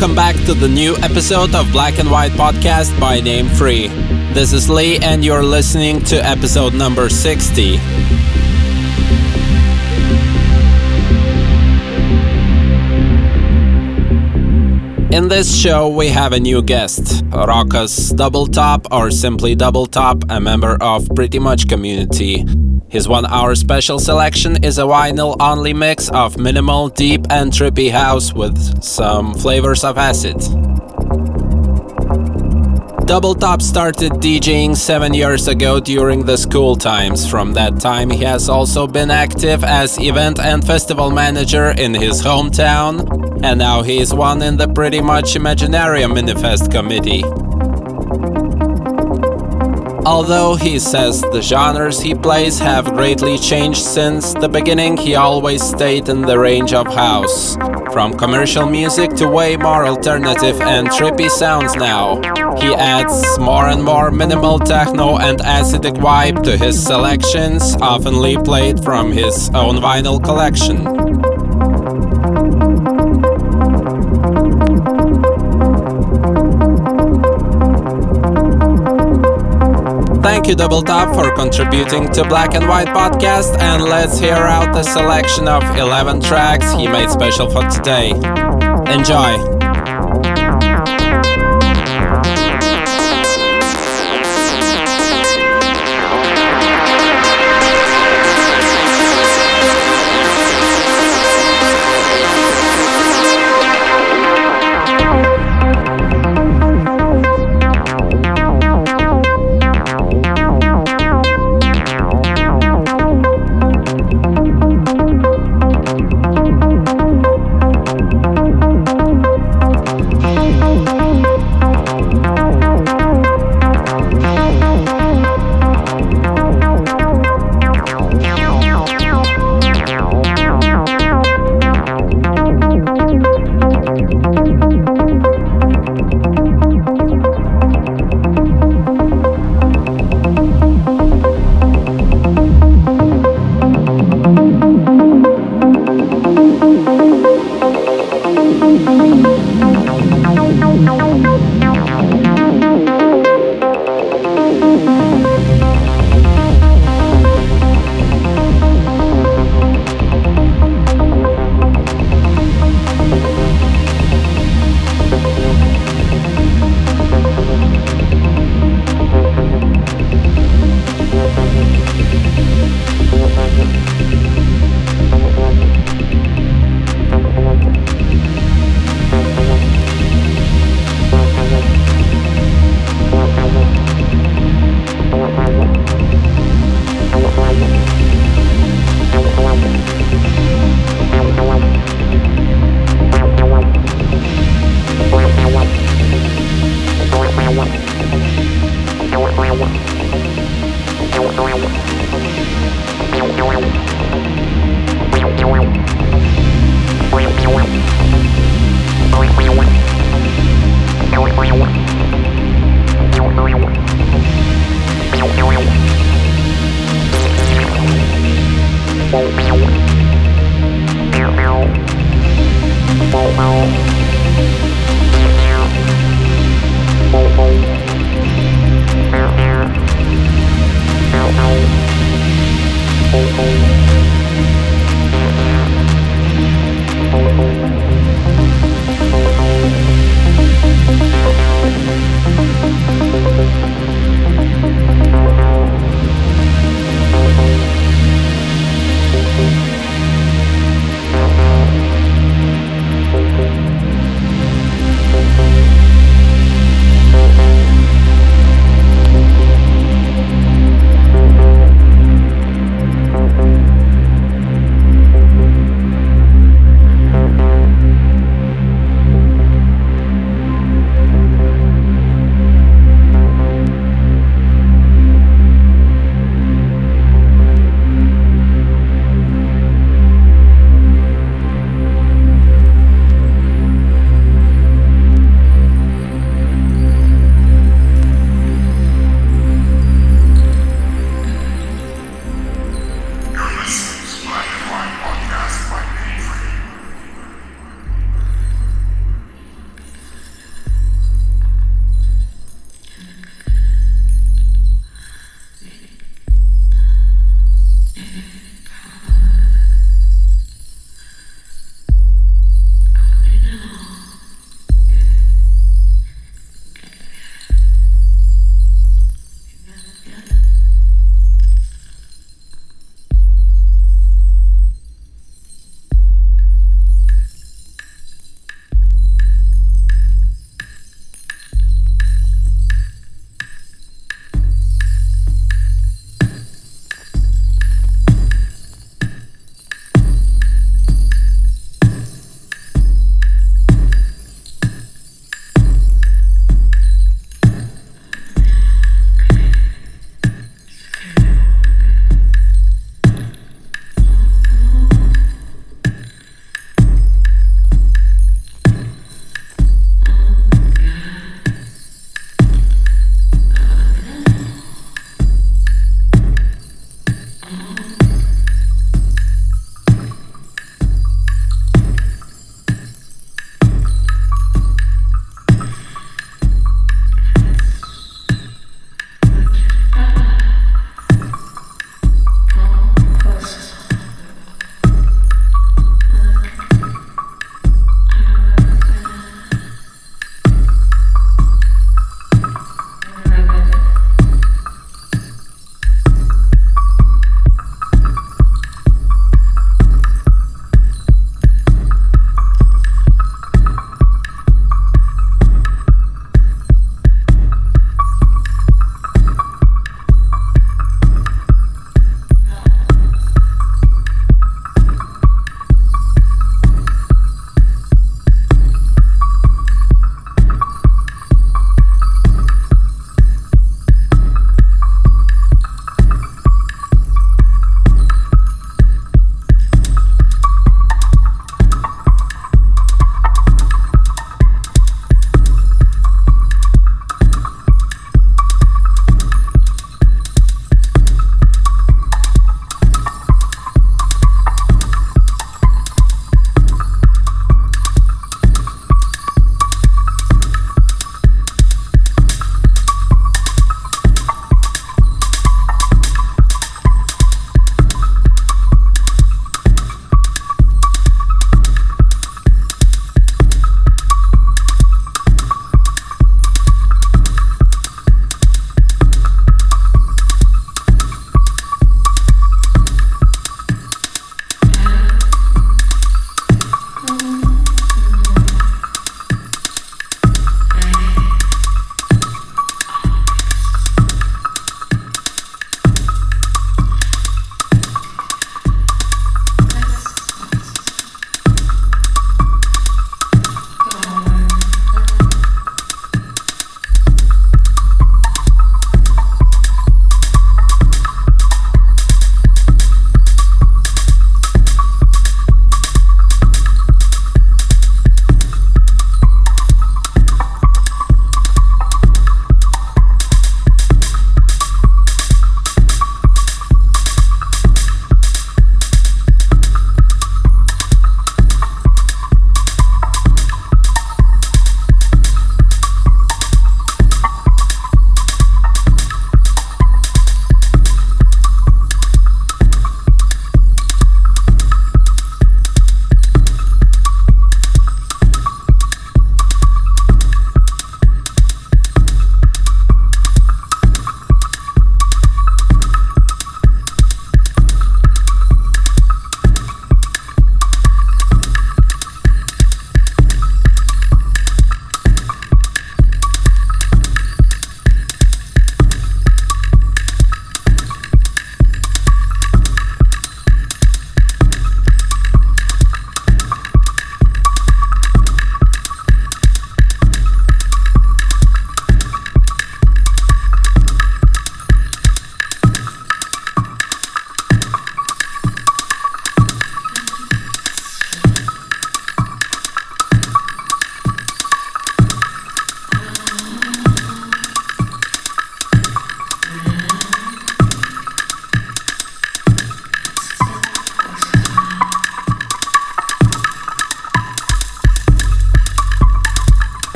welcome back to the new episode of Black and White Podcast by Name Free. This is Lee, and you're listening to episode number 60. In this show, we have a new guest, Rokas Double Top, or simply Double Top, a member of Pretty Much Community. His one hour special selection is a vinyl only mix of minimal, deep, and trippy house with some flavors of acid. Double Top started DJing seven years ago during the school times. From that time, he has also been active as event and festival manager in his hometown, and now he is one in the Pretty Much Imaginarium Minifest committee. Although he says the genres he plays have greatly changed since the beginning, he always stayed in the range of house. From commercial music to way more alternative and trippy sounds now. He adds more and more minimal techno and acidic vibe to his selections, oftenly played from his own vinyl collection. Thank you, Double Top, for contributing to Black and White Podcast, and let's hear out the selection of 11 tracks he made special for today. Enjoy!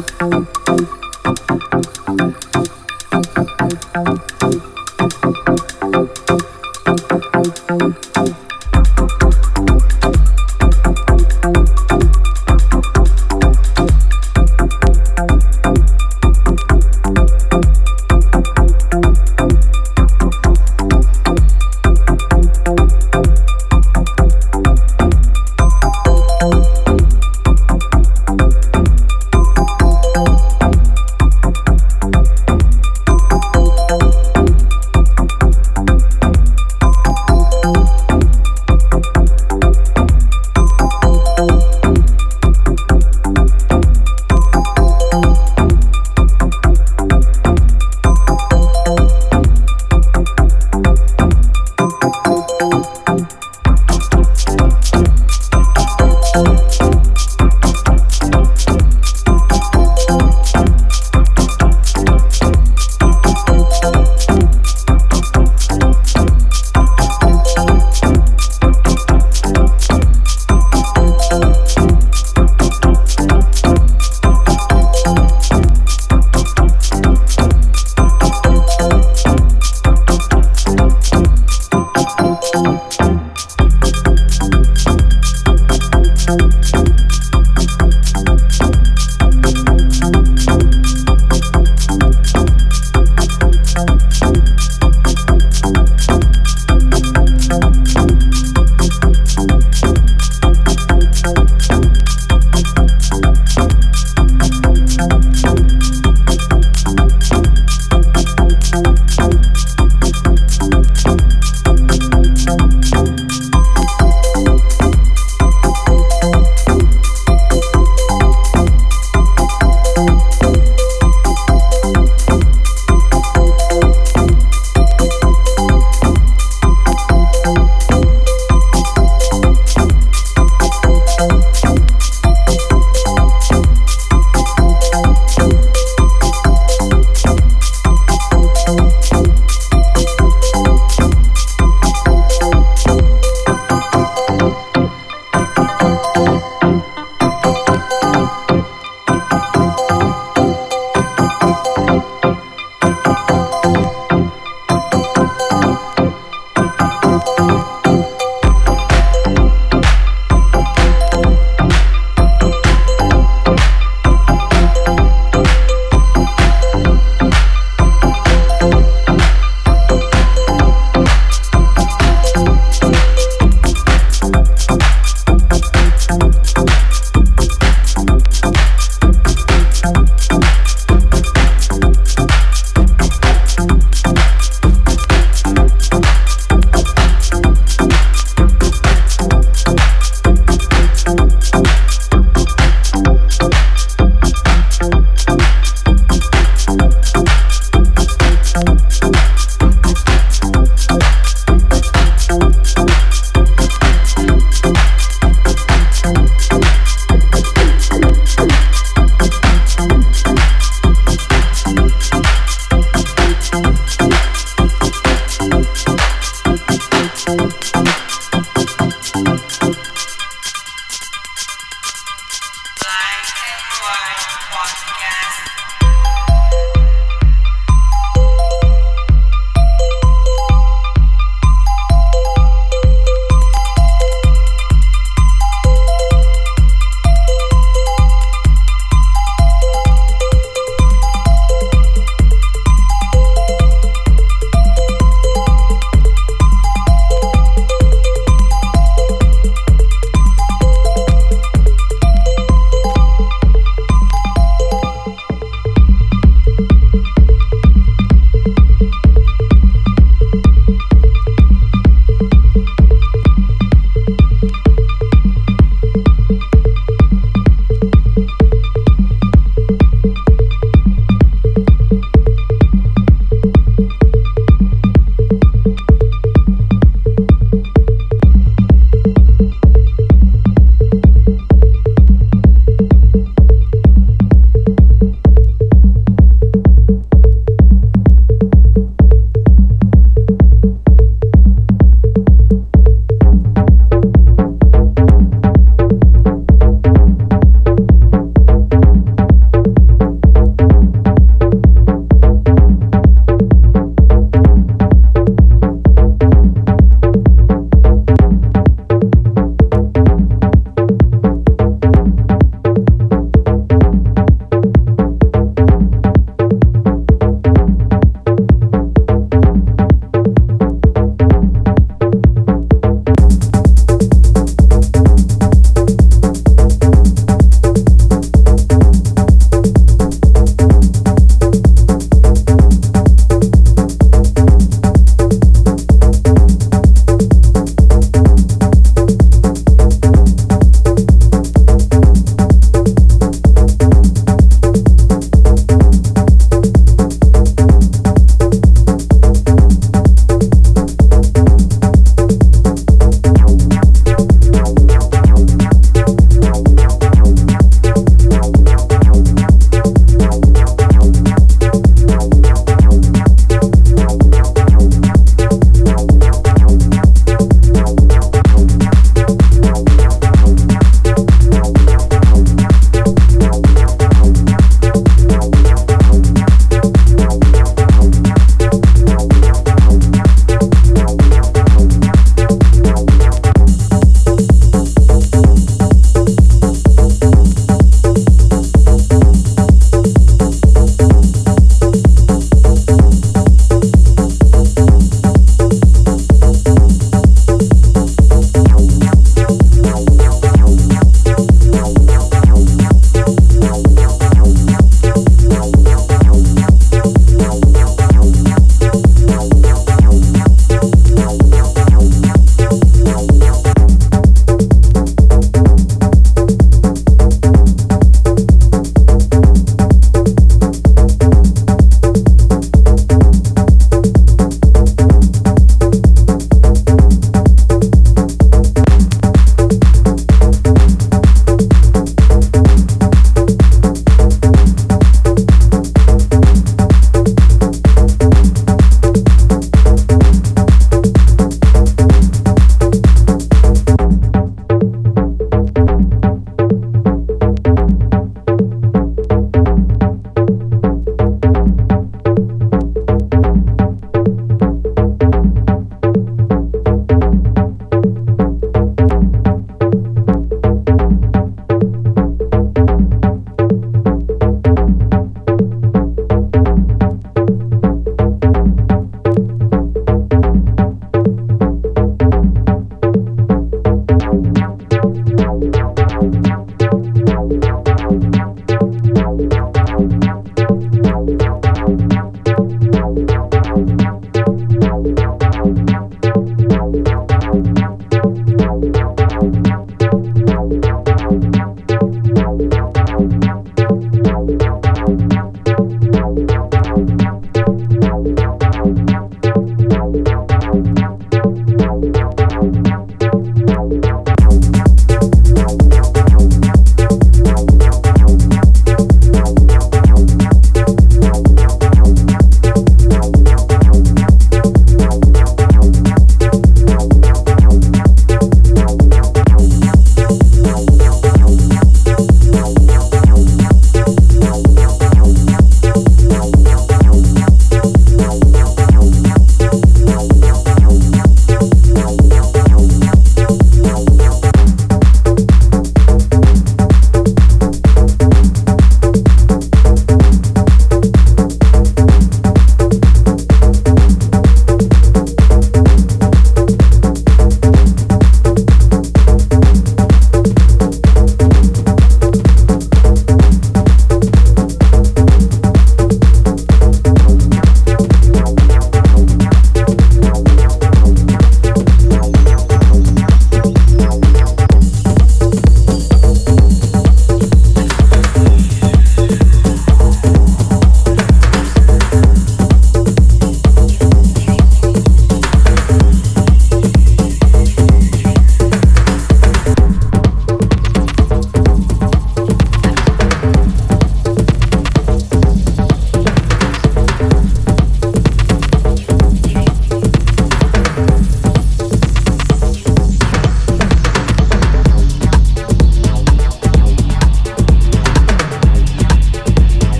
Thank you.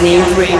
Black and